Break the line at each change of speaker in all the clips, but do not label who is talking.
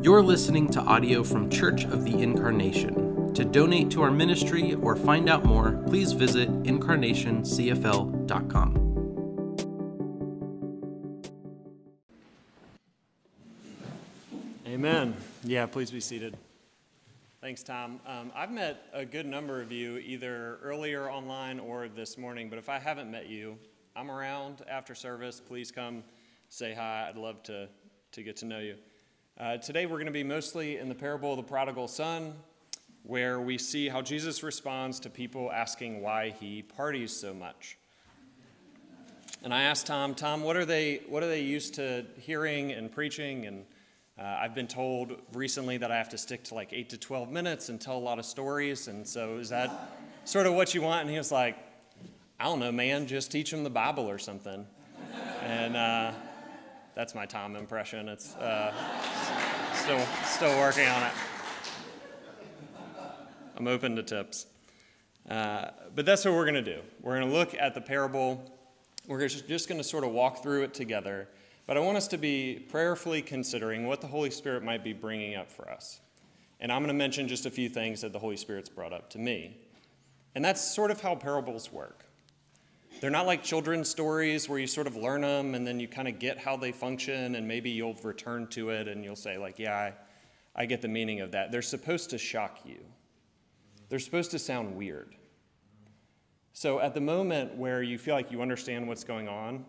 You're listening to audio from Church of the Incarnation. To donate to our ministry or find out more, please visit incarnationcfl.com.
Amen. Yeah, please be seated. Thanks, Tom. Um, I've met a good number of you either earlier online or this morning, but if I haven't met you, I'm around after service. Please come say hi. I'd love to, to get to know you. Uh, today, we're going to be mostly in the parable of the prodigal son, where we see how Jesus responds to people asking why he parties so much. And I asked Tom, Tom, what are they, what are they used to hearing and preaching? And uh, I've been told recently that I have to stick to like 8 to 12 minutes and tell a lot of stories. And so, is that sort of what you want? And he was like, I don't know, man, just teach them the Bible or something. and uh, that's my Tom impression. It's uh, still, still working on it. I'm open to tips. Uh, but that's what we're going to do. We're going to look at the parable. We're just going to sort of walk through it together. But I want us to be prayerfully considering what the Holy Spirit might be bringing up for us. And I'm going to mention just a few things that the Holy Spirit's brought up to me. And that's sort of how parables work. They're not like children's stories where you sort of learn them and then you kind of get how they function and maybe you'll return to it and you'll say, like, yeah, I, I get the meaning of that. They're supposed to shock you, they're supposed to sound weird. So at the moment where you feel like you understand what's going on,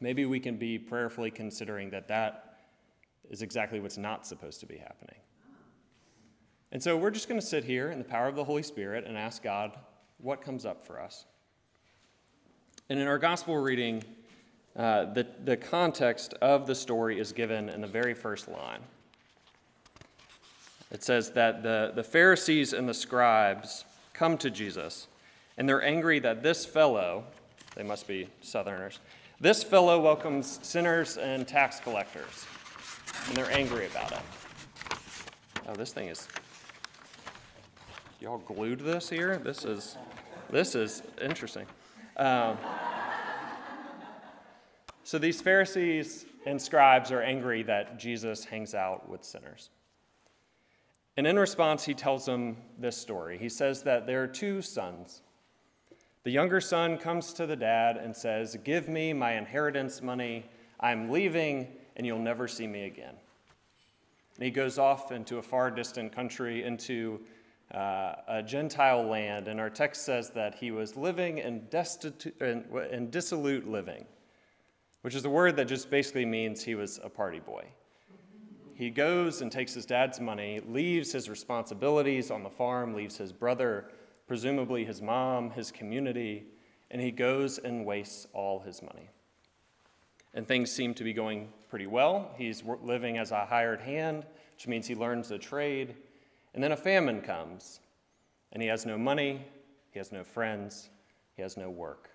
maybe we can be prayerfully considering that that is exactly what's not supposed to be happening. And so we're just going to sit here in the power of the Holy Spirit and ask God what comes up for us. And in our gospel reading, uh, the, the context of the story is given in the very first line. It says that the, the Pharisees and the scribes come to Jesus, and they're angry that this fellow, they must be Southerners, this fellow welcomes sinners and tax collectors, and they're angry about it. Oh, this thing is. Y'all glued this here? This is, this is interesting. Um, so these Pharisees and scribes are angry that Jesus hangs out with sinners. And in response, he tells them this story. He says that there are two sons. The younger son comes to the dad and says, Give me my inheritance money. I'm leaving, and you'll never see me again. And he goes off into a far distant country, into uh, a Gentile land, and our text says that he was living in, destitute, in, in dissolute living, which is a word that just basically means he was a party boy. He goes and takes his dad's money, leaves his responsibilities on the farm, leaves his brother, presumably his mom, his community, and he goes and wastes all his money. And things seem to be going pretty well. He's living as a hired hand, which means he learns a trade. And then a famine comes, and he has no money, he has no friends, he has no work.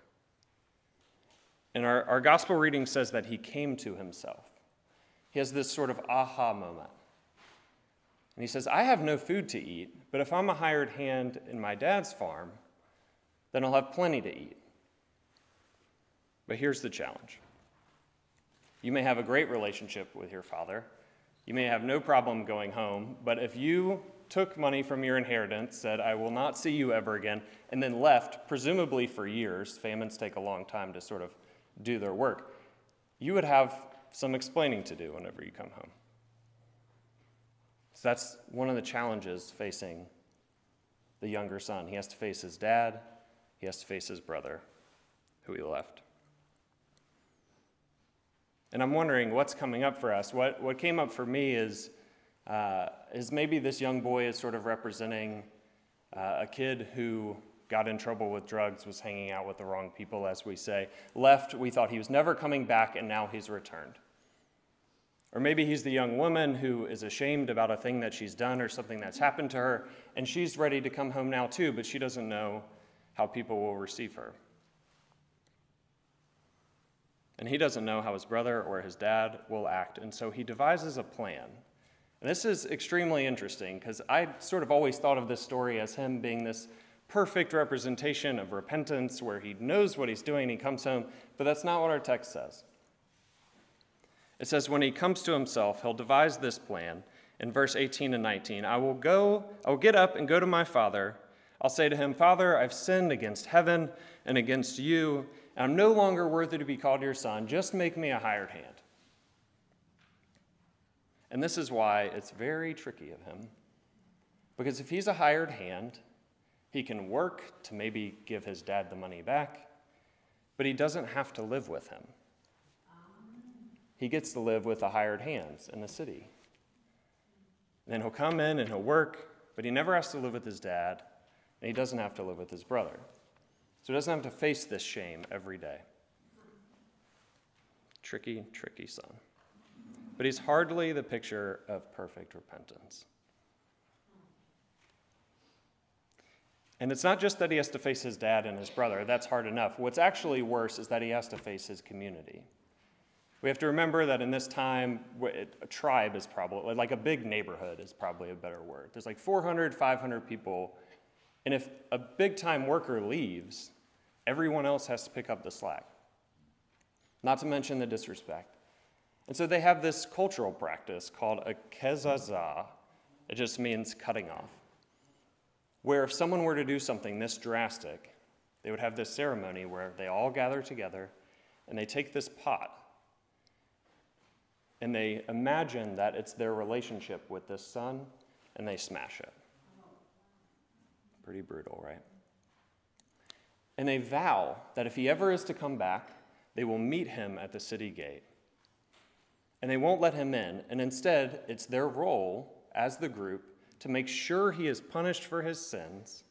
And our, our gospel reading says that he came to himself. He has this sort of aha moment. And he says, I have no food to eat, but if I'm a hired hand in my dad's farm, then I'll have plenty to eat. But here's the challenge you may have a great relationship with your father, you may have no problem going home, but if you took money from your inheritance, said, I will not see you ever again, and then left, presumably for years, famines take a long time to sort of do their work, you would have some explaining to do whenever you come home. So that's one of the challenges facing the younger son. He has to face his dad, he has to face his brother, who he left. And I'm wondering what's coming up for us. What, what came up for me is uh, is maybe this young boy is sort of representing uh, a kid who got in trouble with drugs, was hanging out with the wrong people, as we say. Left, we thought he was never coming back, and now he's returned. Or maybe he's the young woman who is ashamed about a thing that she's done or something that's happened to her, and she's ready to come home now too, but she doesn't know how people will receive her. And he doesn't know how his brother or his dad will act, and so he devises a plan and this is extremely interesting because I sort of always thought of this story as him being this perfect representation of repentance where he knows what he's doing, he comes home, but that's not what our text says. It says, when he comes to himself, he'll devise this plan. in verse 18 and 19. I will go, I will get up and go to my father. I'll say to him, Father, I've sinned against heaven and against you, and I'm no longer worthy to be called your son. Just make me a hired hand. And this is why it's very tricky of him. Because if he's a hired hand, he can work to maybe give his dad the money back, but he doesn't have to live with him. He gets to live with the hired hands in the city. Then he'll come in and he'll work, but he never has to live with his dad, and he doesn't have to live with his brother. So he doesn't have to face this shame every day. Tricky, tricky son. But he's hardly the picture of perfect repentance. And it's not just that he has to face his dad and his brother, that's hard enough. What's actually worse is that he has to face his community. We have to remember that in this time, a tribe is probably, like a big neighborhood is probably a better word. There's like 400, 500 people. And if a big time worker leaves, everyone else has to pick up the slack. Not to mention the disrespect. And so they have this cultural practice called a kezazah. It just means cutting off. Where if someone were to do something this drastic, they would have this ceremony where they all gather together and they take this pot and they imagine that it's their relationship with this son and they smash it. Pretty brutal, right? And they vow that if he ever is to come back, they will meet him at the city gate. And they won't let him in, and instead, it's their role as the group to make sure he is punished for his sins,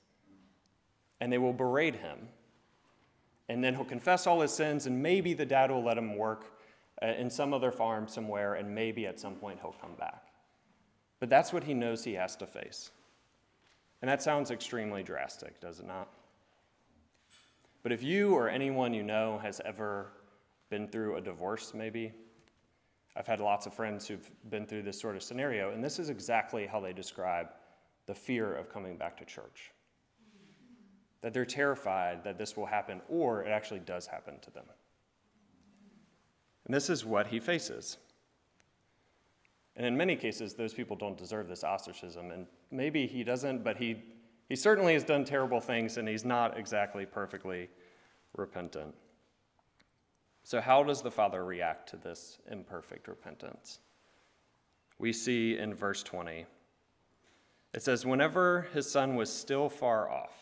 and they will berate him. And then he'll confess all his sins, and maybe the dad will let him work uh, in some other farm somewhere, and maybe at some point he'll come back. But that's what he knows he has to face. And that sounds extremely drastic, does it not? But if you or anyone you know has ever been through a divorce, maybe, I've had lots of friends who've been through this sort of scenario, and this is exactly how they describe the fear of coming back to church. That they're terrified that this will happen, or it actually does happen to them. And this is what he faces. And in many cases, those people don't deserve this ostracism. And maybe he doesn't, but he, he certainly has done terrible things and he's not exactly perfectly repentant. So, how does the father react to this imperfect repentance? We see in verse 20. It says, Whenever his son was still far off,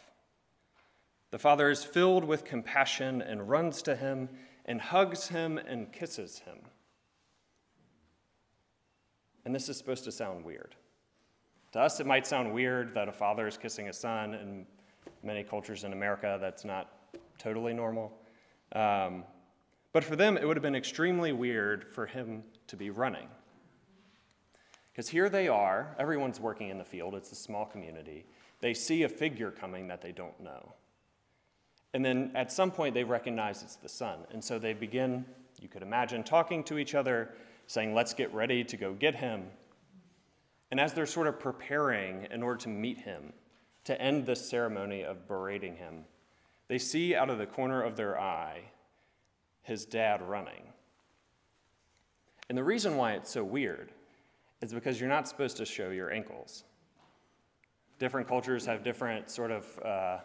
the father is filled with compassion and runs to him and hugs him and kisses him. And this is supposed to sound weird. To us, it might sound weird that a father is kissing a son. In many cultures in America, that's not totally normal. Um, but for them, it would have been extremely weird for him to be running. Because here they are, everyone's working in the field, it's a small community. They see a figure coming that they don't know. And then at some point, they recognize it's the son. And so they begin, you could imagine, talking to each other, saying, Let's get ready to go get him. And as they're sort of preparing in order to meet him, to end this ceremony of berating him, they see out of the corner of their eye his dad running. And the reason why it's so weird is because you're not supposed to show your ankles. Different cultures have different sort of uh,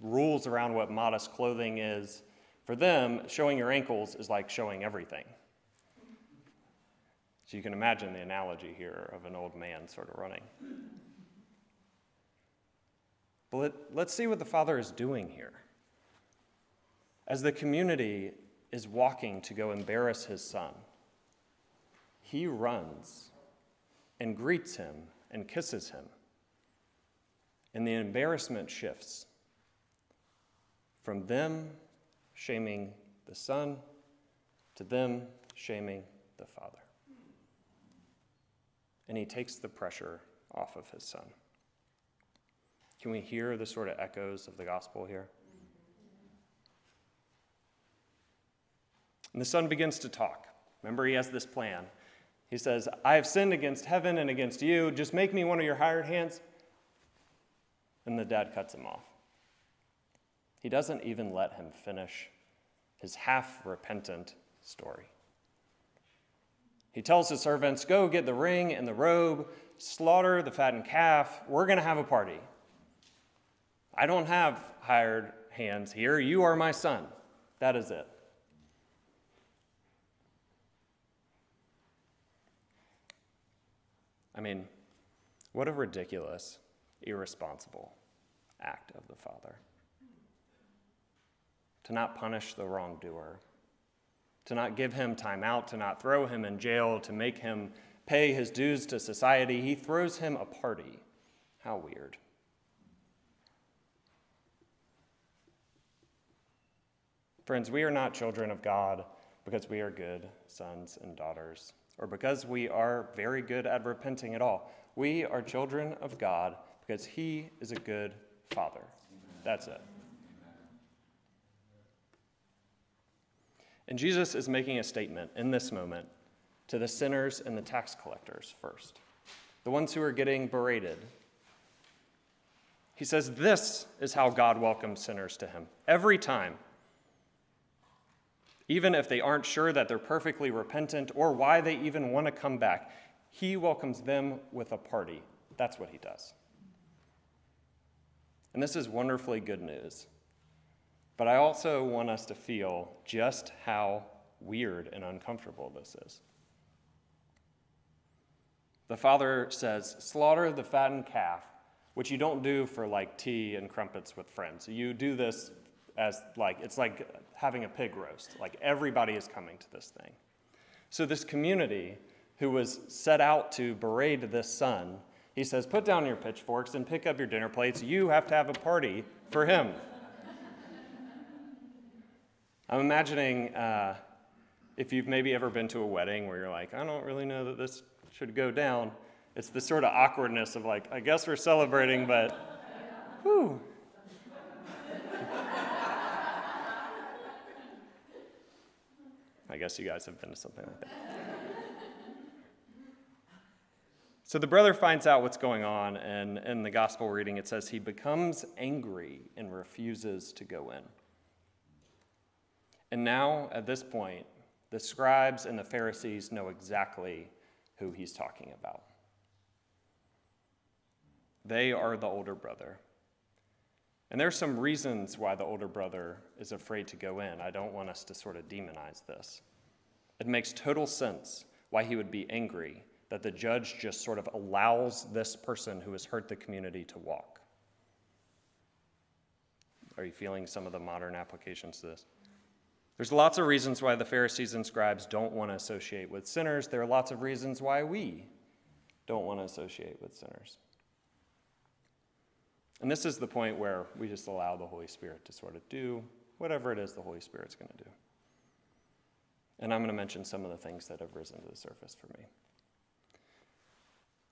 rules around what modest clothing is. For them, showing your ankles is like showing everything. So you can imagine the analogy here of an old man sort of running. But let, us see what the Father is doing here. As the community is walking to go embarrass his son, he runs and greets him and kisses him. And the embarrassment shifts from them shaming the Son to them shaming the Father. And he takes the pressure off of his Son. Can we hear the sort of echoes of the gospel here? And the son begins to talk. Remember, he has this plan. He says, I have sinned against heaven and against you. Just make me one of your hired hands. And the dad cuts him off. He doesn't even let him finish his half repentant story. He tells his servants, Go get the ring and the robe, slaughter the fattened calf. We're going to have a party. I don't have hired hands here. You are my son. That is it. I mean, what a ridiculous, irresponsible act of the Father. To not punish the wrongdoer, to not give him time out, to not throw him in jail, to make him pay his dues to society. He throws him a party. How weird. Friends, we are not children of God because we are good sons and daughters, or because we are very good at repenting at all. We are children of God because He is a good Father. That's it. And Jesus is making a statement in this moment to the sinners and the tax collectors first, the ones who are getting berated. He says, This is how God welcomes sinners to Him every time even if they aren't sure that they're perfectly repentant or why they even want to come back. He welcomes them with a party. That's what he does. And this is wonderfully good news. But I also want us to feel just how weird and uncomfortable this is. The father says, Slaughter the fattened calf, which you don't do for like tea and crumpets with friends. You do this as like, it's like having a pig roast. Like everybody is coming to this thing. So, this community who was set out to berate this son, he says, Put down your pitchforks and pick up your dinner plates. You have to have a party for him. I'm imagining uh, if you've maybe ever been to a wedding where you're like, I don't really know that this should go down. It's the sort of awkwardness of like, I guess we're celebrating, but whew, I guess you guys have been to something like that. so the brother finds out what's going on, and in the gospel reading, it says he becomes angry and refuses to go in. And now, at this point, the scribes and the Pharisees know exactly who he's talking about. They are the older brother. And there's some reasons why the older brother is afraid to go in. I don't want us to sort of demonize this. It makes total sense why he would be angry that the judge just sort of allows this person who has hurt the community to walk. Are you feeling some of the modern applications to this? There's lots of reasons why the Pharisees and scribes don't want to associate with sinners. There are lots of reasons why we don't want to associate with sinners. And this is the point where we just allow the Holy Spirit to sort of do whatever it is the Holy Spirit's going to do. And I'm going to mention some of the things that have risen to the surface for me.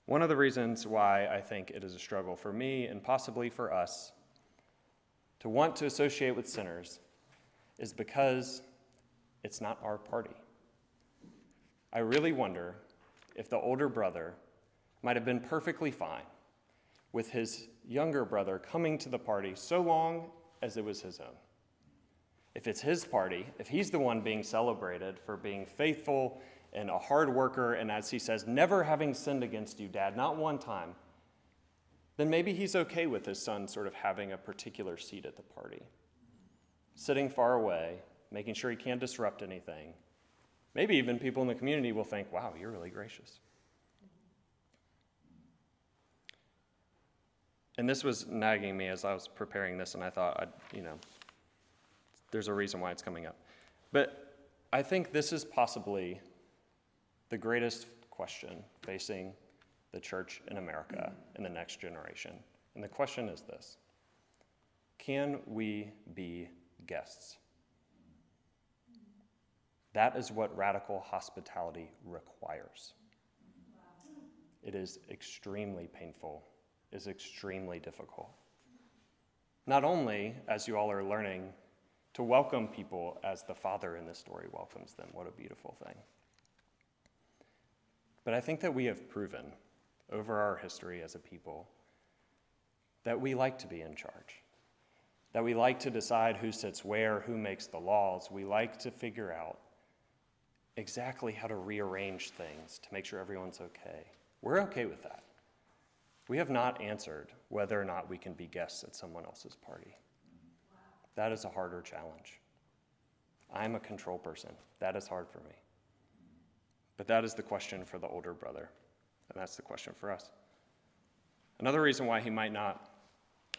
One of the reasons why I think it is a struggle for me and possibly for us to want to associate with sinners is because it's not our party. I really wonder if the older brother might have been perfectly fine with his younger brother coming to the party so long as it was his own. If it's his party, if he's the one being celebrated for being faithful and a hard worker, and as he says, never having sinned against you, Dad, not one time, then maybe he's okay with his son sort of having a particular seat at the party, sitting far away, making sure he can't disrupt anything. Maybe even people in the community will think, wow, you're really gracious. And this was nagging me as I was preparing this, and I thought, I'd, you know, there's a reason why it's coming up. But I think this is possibly the greatest question facing the church in America in the next generation. And the question is this Can we be guests? That is what radical hospitality requires. It is extremely painful is extremely difficult. Not only, as you all are learning, to welcome people as the Father in this story welcomes them. What a beautiful thing. But I think that we have proven over our history as a people that we like to be in charge, that we like to decide who sits where, who makes the laws. We like to figure out exactly how to rearrange things to make sure everyone's okay. We're okay with that. We have not answered whether or not we can be guests at someone else's party. That is a harder challenge. I'm a control person. That is hard for me. But that is the question for the older brother, and that's the question for us. Another reason why he might not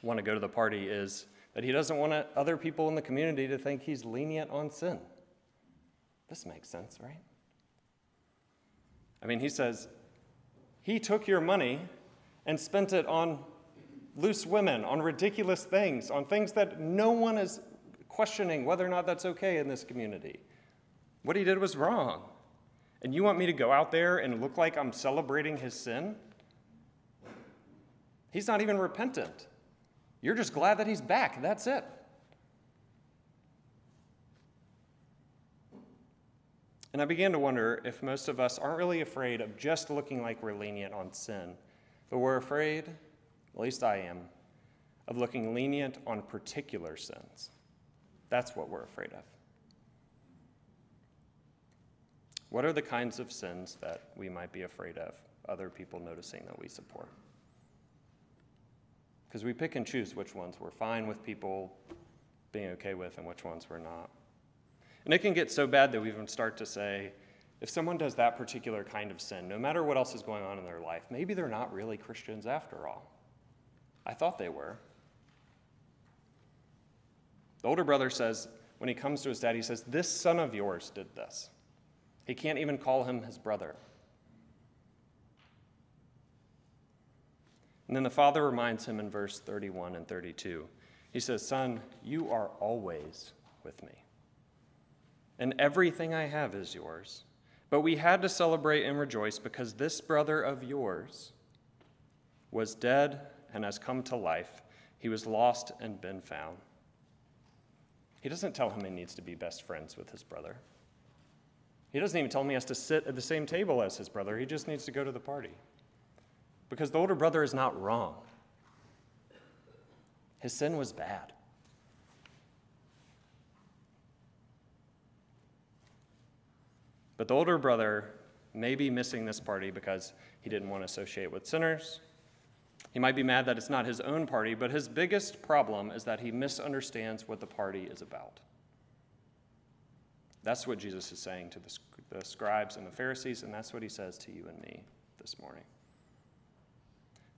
want to go to the party is that he doesn't want other people in the community to think he's lenient on sin. This makes sense, right? I mean, he says, He took your money and spent it on loose women, on ridiculous things, on things that no one is questioning whether or not that's okay in this community. What he did was wrong. And you want me to go out there and look like I'm celebrating his sin? He's not even repentant. You're just glad that he's back. That's it. And I began to wonder if most of us aren't really afraid of just looking like we're lenient on sin, but we're afraid, at least I am, of looking lenient on particular sins. That's what we're afraid of. What are the kinds of sins that we might be afraid of other people noticing that we support? Because we pick and choose which ones we're fine with people being okay with and which ones we're not. And it can get so bad that we even start to say, if someone does that particular kind of sin, no matter what else is going on in their life, maybe they're not really Christians after all. I thought they were. The older brother says, when he comes to his dad, he says, This son of yours did this. He can't even call him his brother. And then the father reminds him in verse 31 and 32. He says, Son, you are always with me, and everything I have is yours. But we had to celebrate and rejoice because this brother of yours was dead and has come to life. He was lost and been found. He doesn't tell him he needs to be best friends with his brother. He doesn't even tell him he has to sit at the same table as his brother. He just needs to go to the party. Because the older brother is not wrong. His sin was bad. But the older brother may be missing this party because he didn't want to associate with sinners. He might be mad that it's not his own party, but his biggest problem is that he misunderstands what the party is about. That's what Jesus is saying to the, scribes and the Pharisees, and that's what he says to you and me this morning.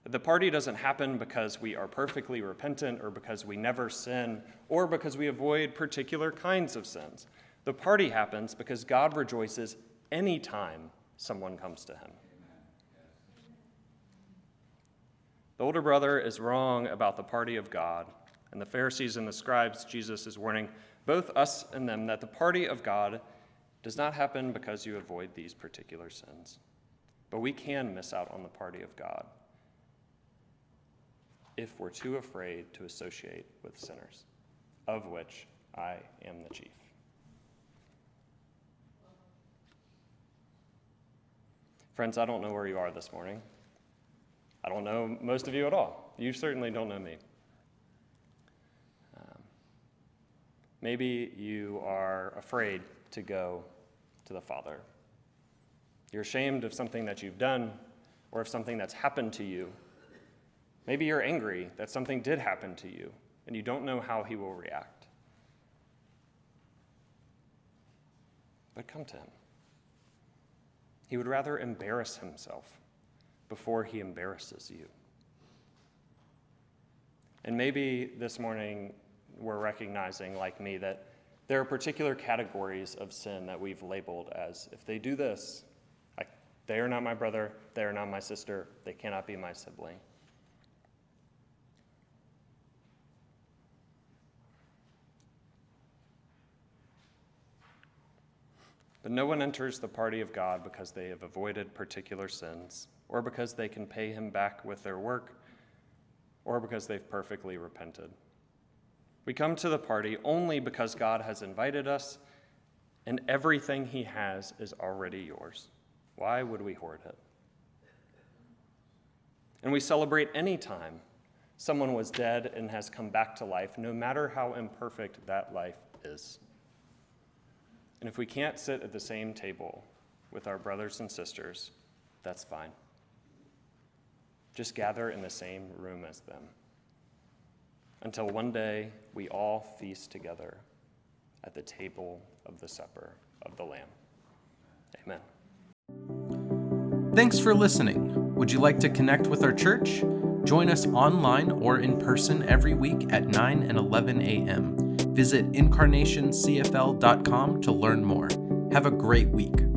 The party doesn't happen because we are perfectly repentant or because we never sin or because we avoid particular kinds of sins. The party happens because God rejoices anytime someone comes to him. The older brother is wrong about the party of God, and the Pharisees and the scribes, Jesus is warning both us and them that the party of God does not happen because you avoid these particular sins. But we can miss out on the party of God if we're too afraid to associate with sinners, of which I am the chief. Friends, I don't know where you are this morning. I don't know most of you at all. You certainly don't know me. Um, maybe you are afraid to go to the Father. You're ashamed of something that you've done or of something that's happened to you. Maybe you're angry that something did happen to you and you don't know how he will react. But come to him. He would rather embarrass himself before he embarrasses you. And maybe this morning we're recognizing, like me, that there are particular categories of sin that we've labeled as if they do this, I, they are not my brother, they are not my sister, they cannot be my sibling. But no one enters the party of God because they have avoided particular sins, or because they can pay him back with their work, or because they've perfectly repented. We come to the party only because God has invited us, and everything he has is already yours. Why would we hoard it? And we celebrate any time someone was dead and has come back to life, no matter how imperfect that life is. And if we can't sit at the same table with our brothers and sisters, that's fine. just gather in the same room as them. Until one day we all feast together at the table of the supper of the Lamb. Amen.
Thanks for listening. Would you like to connect with our church? Join us online or in person every week at 9 and 11 a.m. Visit incarnationcfl.com to learn more. Have a great week.